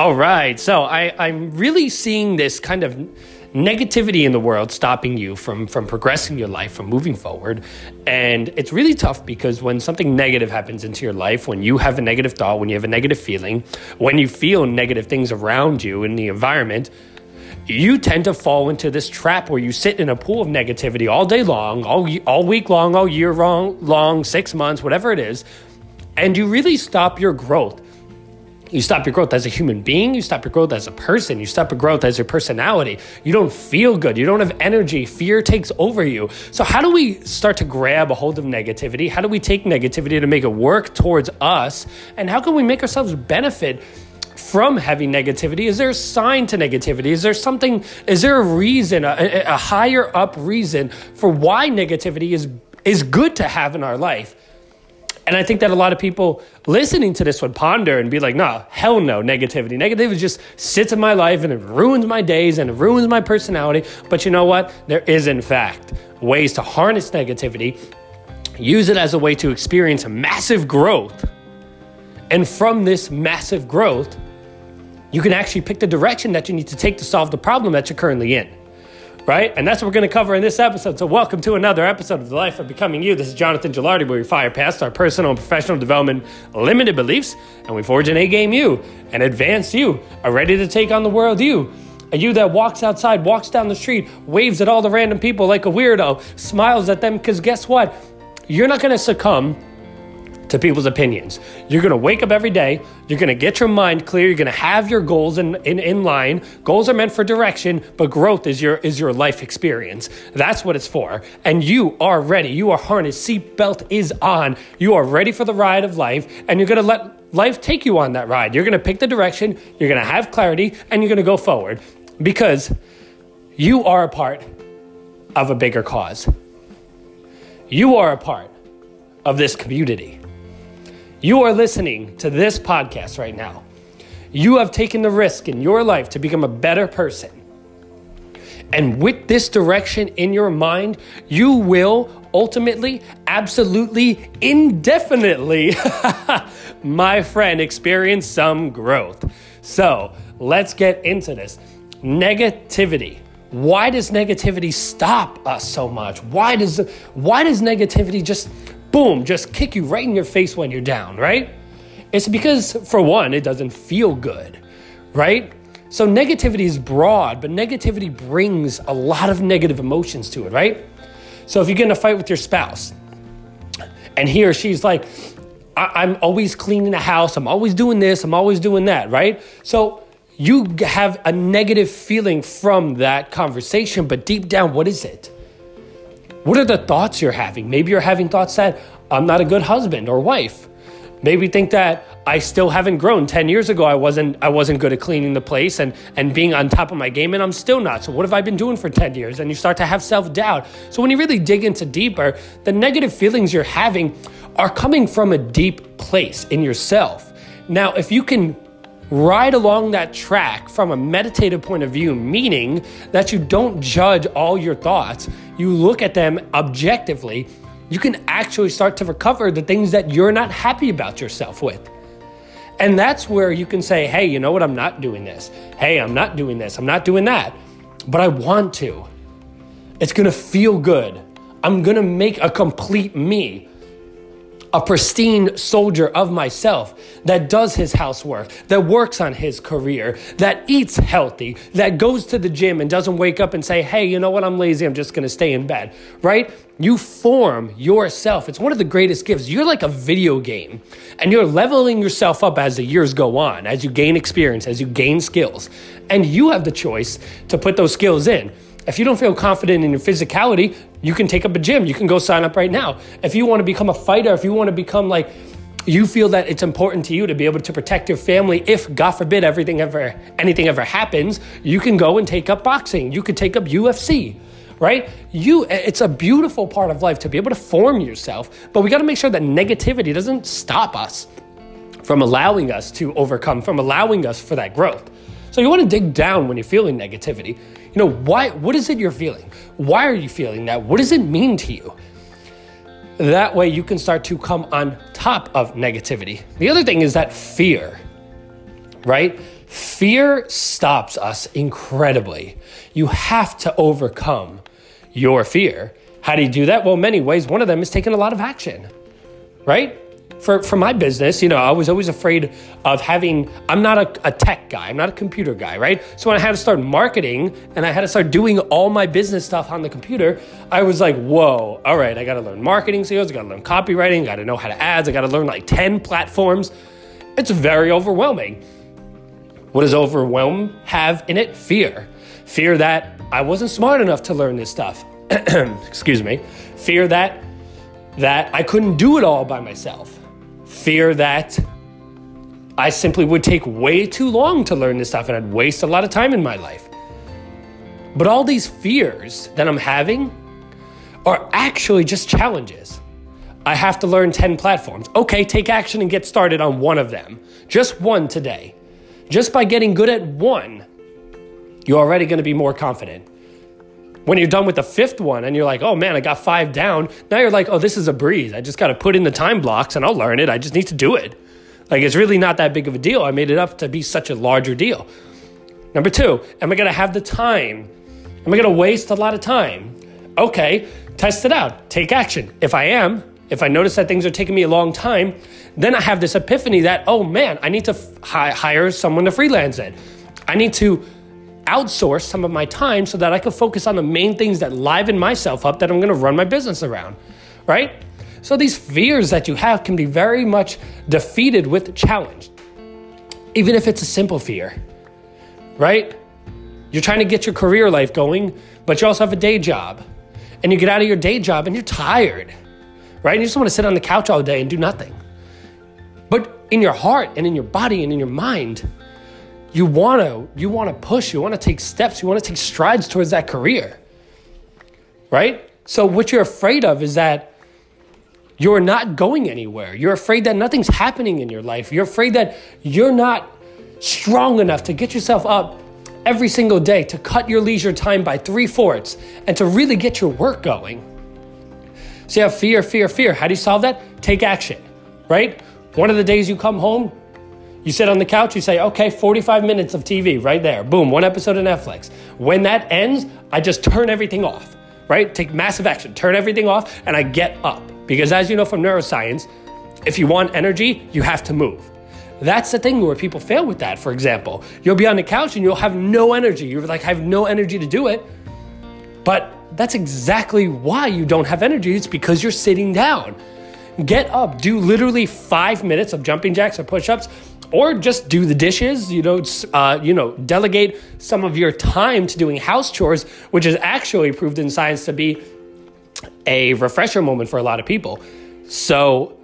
All right. So I, I'm really seeing this kind of negativity in the world stopping you from from progressing your life from moving forward and it's really tough because when something negative happens into your life when you have a negative thought when you have a negative feeling when you feel negative things around you in the environment you tend to fall into this trap where you sit in a pool of negativity all day long all, all week long all year long, long six months whatever it is and you really stop your growth you stop your growth as a human being. You stop your growth as a person. You stop your growth as your personality. You don't feel good. You don't have energy. Fear takes over you. So, how do we start to grab a hold of negativity? How do we take negativity to make it work towards us? And how can we make ourselves benefit? From having negativity? Is there a sign to negativity? Is there something, is there a reason, a, a higher up reason for why negativity is, is good to have in our life? And I think that a lot of people listening to this would ponder and be like, nah, hell no, negativity. Negativity just sits in my life and it ruins my days and it ruins my personality. But you know what? There is, in fact, ways to harness negativity, use it as a way to experience massive growth. And from this massive growth, you can actually pick the direction that you need to take to solve the problem that you're currently in right? And that's what we're going to cover in this episode. So, welcome to another episode of The Life of Becoming You. This is Jonathan Gelardi, where we fire past our personal and professional development limited beliefs and we forge an A game you, an advanced you, a ready to take on the world you. A you that walks outside, walks down the street, waves at all the random people like a weirdo, smiles at them, because guess what? You're not going to succumb to people's opinions. You're to wake up every day. You're to get your mind clear. You're to have your goals in, in, in line. Goals are meant for direction, but growth is your, is your life experience. That's what it's for. And you are ready. You are harnessed. Seatbelt is on. You are ready for the ride of life, and you're to let life take you on that ride. You're to pick the direction. You're to have clarity, and you're to go forward because you are a part of a bigger cause. You are a part of this community. You are listening to this podcast right now. You have taken the risk in your life to become a better person. And with this direction in your mind, you will ultimately, absolutely, indefinitely, my friend, experience some growth. So let's get into this. Negativity. Why does negativity stop us so much? Why does why does negativity just boom, just kick you right in your face when you're down, right? It's because, for one, it doesn't feel good, right? So negativity is broad, but negativity brings a lot of negative emotions to it, right? So if you get in a fight with your spouse and he or she's like, I- am always cleaning the house, I'm always doing this, I'm always doing that, right? So you have a negative feeling from that conversation, but deep down, what is it? What are the thoughts you're having? Maybe you're having thoughts that I'm not a good husband or wife. Maybe think that I still haven't grown. 10 years ago I wasn't I wasn't good at cleaning the place and and being on top of my game and I'm still not. So what have I been doing for 10 years? And you start to have self-doubt. So when you really dig into deeper, the negative feelings you're having are coming from a deep place in yourself. Now, if you can ride along that track from a meditative point of view, meaning that you don't judge all your thoughts, you look at them objectively, you can actually start to recover the things that you're not happy about yourself with. And that's where you can say, hey, you know what? I'm not doing this. Hey, I'm not doing this. I'm not doing that. But I want to. It's gonna feel good. I'm gonna make a complete me a pristine soldier of myself that does his housework, that works on his career, that eats healthy, that goes to the gym and doesn't wake up and say, hey, you know what, I'm lazy, I'm just gonna stay in bed, right? You form yourself. It's one of the greatest gifts. You're like a video game, and you're leveling yourself up as the years go on, as you gain experience, as you gain skills. And you have the choice to put those skills in. If you don't feel confident in your physicality, you can take up a gym. You can go sign up right now. If you want to become a fighter, if you want to become like, you feel that it's important to you to be able to protect your family if god forbid everything ever anything ever happens you can go and take up boxing you could take up ufc right you it's a beautiful part of life to be able to form yourself but we got to make sure that negativity doesn't stop us from allowing us to overcome from allowing us for that growth so you want to dig down when you're feeling negativity you know, why what is it you're feeling? Why are you feeling that? What does it mean to you? That way you can start to come on top of negativity. The other thing is that fear, right? Fear stops us incredibly. You have to overcome your fear. How do you do that? Well, many ways. One of them is taking a lot of action, right? For, for my business, you know, I was always afraid of having, I'm not a, a tech guy, I'm not a computer guy, right? So when I had to start marketing and I had to start doing all my business stuff on the computer, I was like, whoa, all right, I gotta learn marketing skills, I gotta learn copywriting, I gotta know how to ads, I gotta learn like 10 platforms. It's very overwhelming. What does overwhelm have in it? Fear. Fear that I wasn't smart enough to learn this stuff. Excuse me. Fear that that I couldn't do it all by myself. Fear that I simply would take way too long to learn this stuff and I'd waste a lot of time in my life. But all these fears that I'm having are actually just challenges. I have to learn 10 platforms. Okay, take action and get started on one of them. Just one today. Just by getting good at one, you're already going to be more confident. When you're done with the fifth one and you're like, oh man, I got five down, now you're like, oh, this is a breeze. I just got to put in the time blocks and I'll learn it. I just need to do it. Like, it's really not that big of a deal. I made it up to be such a larger deal. Number two, am I going to have the time? Am I going to waste a lot of time? Okay, test it out. Take action. If I am, if I notice that things are taking me a long time, then I have this epiphany that, oh man, I need to f- hire someone to freelance it. I need to outsource some of my time so that I can focus on the main things that liven myself up that I'm gonna run my business around, right? So these fears that you have can be very much defeated with challenge, even if it's a simple fear, right? You're trying to get your career life going, but you also have a day job. And you get out of your day job and you're tired right? And you just want to sit on the couch all day and do nothing. But in your heart and in your body and in your mind, you want to you want to push, you want to take steps, you want to take strides towards that career. Right? So what you're afraid of is that you're not going anywhere. You're afraid that nothing's happening in your life. You're afraid that you're not strong enough to get yourself up every single day, to cut your leisure time by three fourths, and to really get your work going. So you have fear, fear, fear. How do you solve that? Take action, right? One of the days you come home, you sit on the couch, you say, okay, 45 minutes of TV right there. Boom, one episode of Netflix. When that ends, I just turn everything off, right? Take massive action, turn everything off, and I get up. Because as you know from neuroscience, if you want energy, you have to move. That's the thing where people fail with that, for example. You'll be on the couch and you'll have no energy. You're like, I have no energy to do it. But that's exactly why you don't have energy. It's because you're sitting down. Get up, do literally five minutes of jumping jacks or push ups, or just do the dishes. You know, uh, you know, delegate some of your time to doing house chores, which is actually proved in science to be a refresher moment for a lot of people. So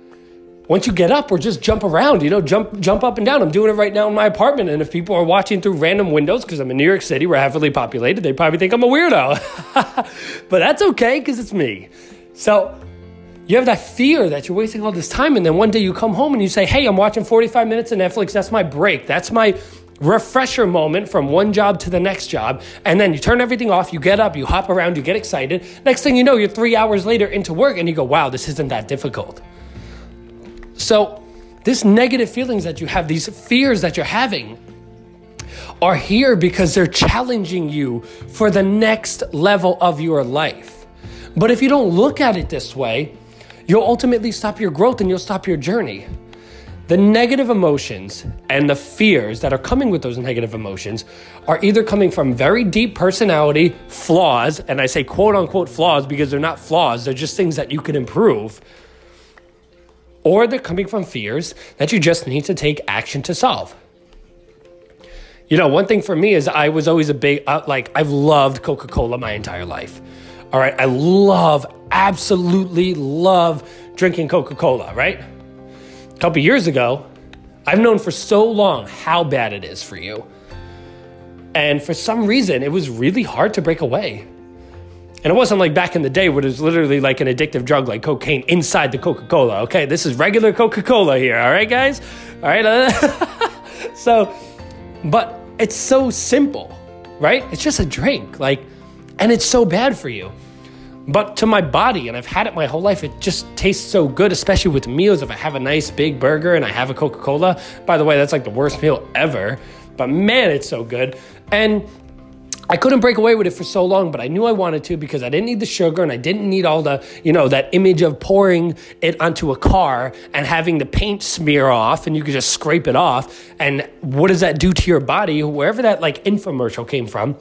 once you get up or just jump around, you know, jump jump up and down. I'm doing it right now in my apartment. And if people are watching through random windows, because I'm in New York City, we're heavily populated, they probably think I'm a weirdo. but that's okay because it's me. So you have that fear that you're wasting all this time. And then one day you come home and you say, Hey, I'm watching 45 minutes of Netflix. That's my break. That's my refresher moment from one job to the next job. And then you turn everything off, you get up, you hop around, you get excited. Next thing you know, you're three hours later into work and you go, Wow, this isn't that difficult. So, these negative feelings that you have, these fears that you're having, are here because they're challenging you for the next level of your life. But if you don't look at it this way, you'll ultimately stop your growth and you'll stop your journey. The negative emotions and the fears that are coming with those negative emotions are either coming from very deep personality flaws, and I say quote unquote flaws because they're not flaws, they're just things that you can improve or they're coming from fears that you just need to take action to solve. You know, one thing for me is I was always a big, uh, like, I've loved Coca Cola my entire life. All right. I love, absolutely love drinking Coca Cola, right? A couple years ago, I've known for so long how bad it is for you. And for some reason, it was really hard to break away. And it wasn't like back in the day where it was literally like an addictive drug like cocaine inside the Coca Cola. Okay, this is regular Coca Cola here. All right, guys? All right. Uh, so, but it's so simple, right? It's just a drink. Like, and it's so bad for you. But to my body, and I've had it my whole life, it just tastes so good, especially with meals. If I have a nice big burger and I have a Coca Cola, by the way, that's like the worst meal ever. but man, it's so good. And I couldn't break away with it for so long, but I knew I wanted to because I didn't need the sugar and I didn't need all the, you know, that image of pouring it onto a car and having the paint smear off and you could just scrape it off. And what does that do to your body? Wherever that like infomercial came from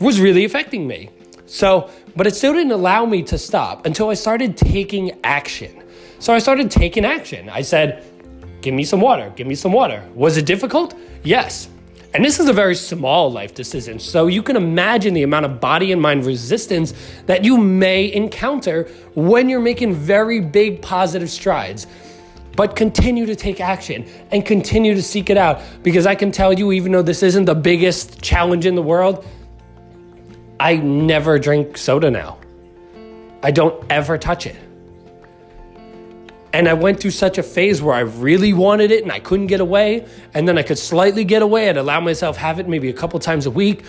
was really affecting me. So, but it still didn't allow me to stop until I started taking action. So I started taking action. I said, give me some water, give me some water. Was it difficult? Yes. And this is a very small life decision. So you can imagine the amount of body and mind resistance that you may encounter when you're making very big positive strides. But continue to take action and continue to seek it out because I can tell you, even though this isn't the biggest challenge in the world, I never drink soda now. I don't ever touch it. And I went through such a phase where I really wanted it and I couldn't get away. And then I could slightly get away. I'd allow myself have it maybe a couple times a week.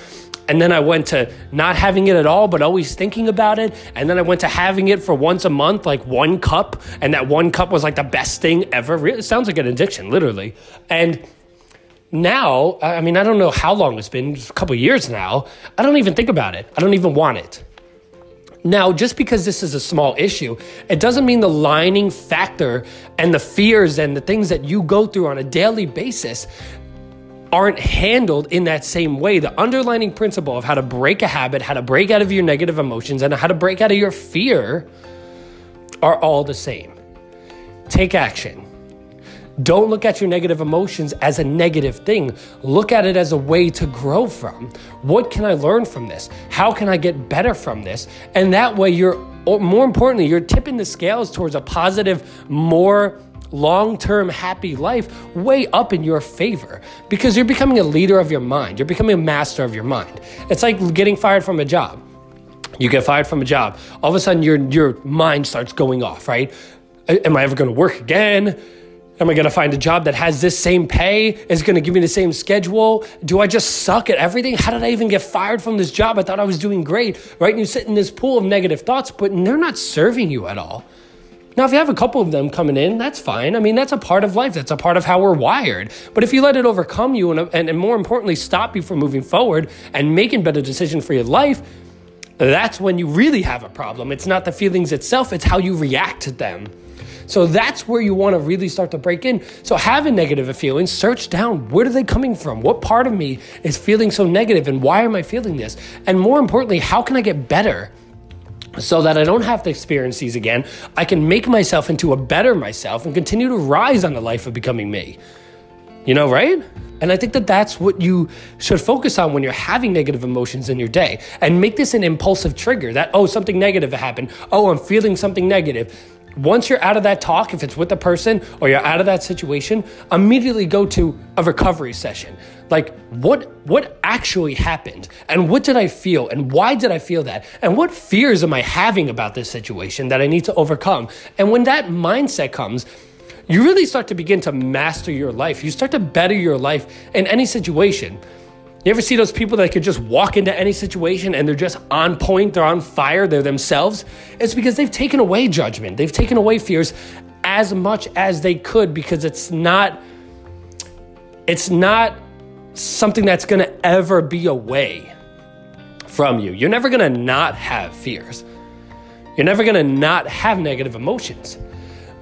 And then I went to not having it at all, but always thinking about it. And then I went to having it for once a month, like one cup. And that one cup was like the best thing ever. It sounds like an addiction, literally. And now, I mean, I don't know how long it's been, a couple years now. I don't even think about it. I don't even want it. Now, just because this is a small issue, it doesn't mean the lining factor and the fears and the things that you go through on a daily basis aren't handled in that same way. The underlining principle of how to break a habit, how to break out of your negative emotions, and how to break out of your fear are all the same. Take action. Don't look at your negative emotions as a negative thing. Look at it as a way to grow from. What can I learn from this? How can I get better from this? And that way, you're, more importantly, you're tipping the scales towards a positive, more long term happy life way up in your favor because you're becoming a leader of your mind. You're becoming a master of your mind. It's like getting fired from a job. You get fired from a job. All of a sudden, your, your mind starts going off, right? Am I ever going to work again? Am I going to find a job that has this same pay? Is going to give me the same schedule? Do I just suck at everything? How did I even get fired from this job? I thought I was doing great, right? And you sit in this pool of negative thoughts, but they're not serving you at all. Now, if you have a couple of them coming in, that's fine. I mean, that's a part of life. That's a part of how we're wired. But if you let it overcome you and, and, and more importantly, stop you from moving forward and making better decisions for your life, that's when you really have a problem. It's not the feelings itself, it's how you react to them. So that's where you want to really start to break in. So having negative feelings, search down where are they coming from? What part of me is feeling so negative and why am I feeling this? And more importantly, how can I get better? so that I don't have to experience these again. I can make myself into a better myself and continue to rise on the life of becoming me. You know, right? And I think that that's what you should focus on when you're having negative emotions in your day and make this an impulsive trigger that, oh, something negative happened. Oh, I'm feeling something negative once you're out of that talk, if it's with a person or you're out of that situation, immediately go to a recovery session. Like what what actually happened and what did I feel and why did I feel that? And what fears am I having about this situation that I need to overcome? And when that mindset comes, you really start to begin to master your life. You start to better your life in any situation. You ever see those people that could just walk into any situation and they're just on point, they're on fire, they're themselves? It's because they've taken away judgment, they've taken away fears as much as they could because it's not it's not something that's going to ever be away from you. You're never going to not have fears. You're never going to not have negative emotions.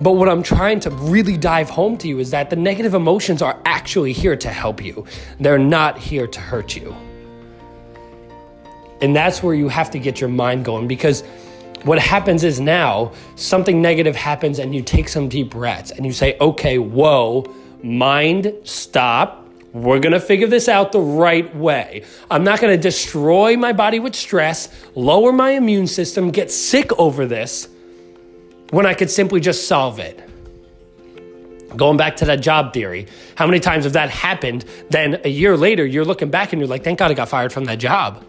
But what I'm trying to really dive home to you is that the negative emotions are actually here to help you, they're not here to hurt you. And that's where you have to get your mind going because what happens is now something negative happens and you take some deep breaths and you say, okay, whoa, mind, stop. We're gonna figure this out the right way. I'm not gonna destroy my body with stress, lower my immune system, get sick over this when I could simply just solve it. Going back to that job theory, how many times have that happened? Then a year later, you're looking back and you're like, thank God I got fired from that job,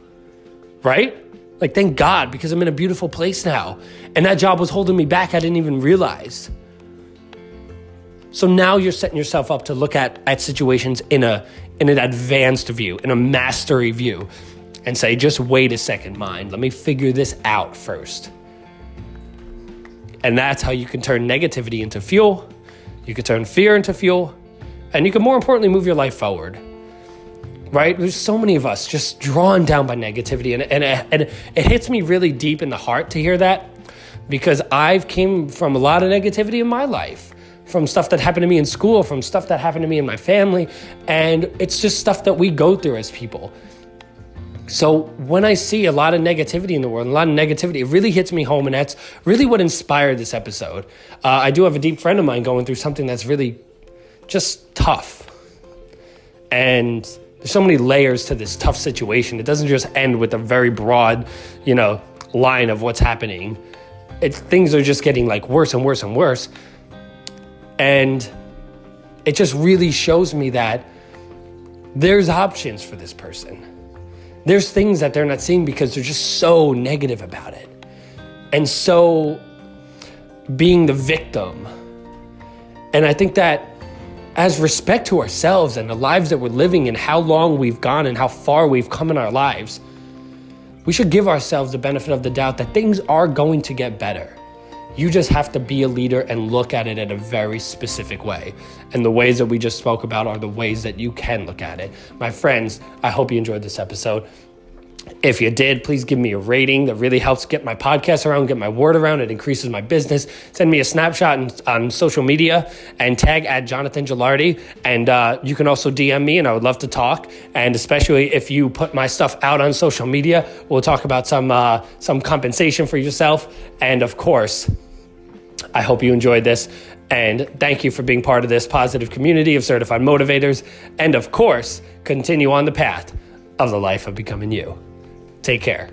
right? Like, thank God because I'm in a beautiful place now. And that job was holding me back. I didn't even realize. So now you're setting yourself up to look at, at situations in, a, in an advanced view, in a mastery view, and say, just wait a second, mind. Let me figure this out first. And that's how you can turn negativity into fuel. You can turn fear into fuel. And you can more importantly move your life forward. right? There's so many of us just drawn down by negativity, and and and it hits me really deep in the heart to hear that because I've came from a lot of negativity in my life from stuff that happened to me in school, from stuff that happened to me in my family, and it's just stuff that we go through as people. So when I see a lot of negativity in the world, a lot of negativity, it really hits me home, and that's really what inspired this episode. Uh, I do have a deep friend of mine going through something that's really just tough, and there's so many layers to this tough situation. It doesn't just end with a very broad, you know, line of what's happening. It things are just getting like worse and worse and worse, and it just really shows me that there's options for this person there's things that they're not seeing because they're just so negative about it and so being the victim. And I think that as respect to ourselves and the lives that we're living and how long we've gone and how far we've come in our lives, we should give ourselves the benefit of the doubt that things are going to get better. You just have to be a leader and look at it in a very specific way. And the ways that we just spoke about are the ways that you can look at it. My friends, I hope you enjoyed this episode. If you did, please give me a rating. That really helps get my podcast around, get my word around. It increases my business. Send me a snapshot on, on social media and tag at Jonathan Gilardi. And uh, you can also DM me, and I would love to talk. And especially if you put my stuff out on social media, we'll talk about some uh, some compensation for yourself. And of course, I hope you enjoyed this. And thank you for being part of this positive community of certified motivators. And of course, continue on the path of the life of becoming you. Take care.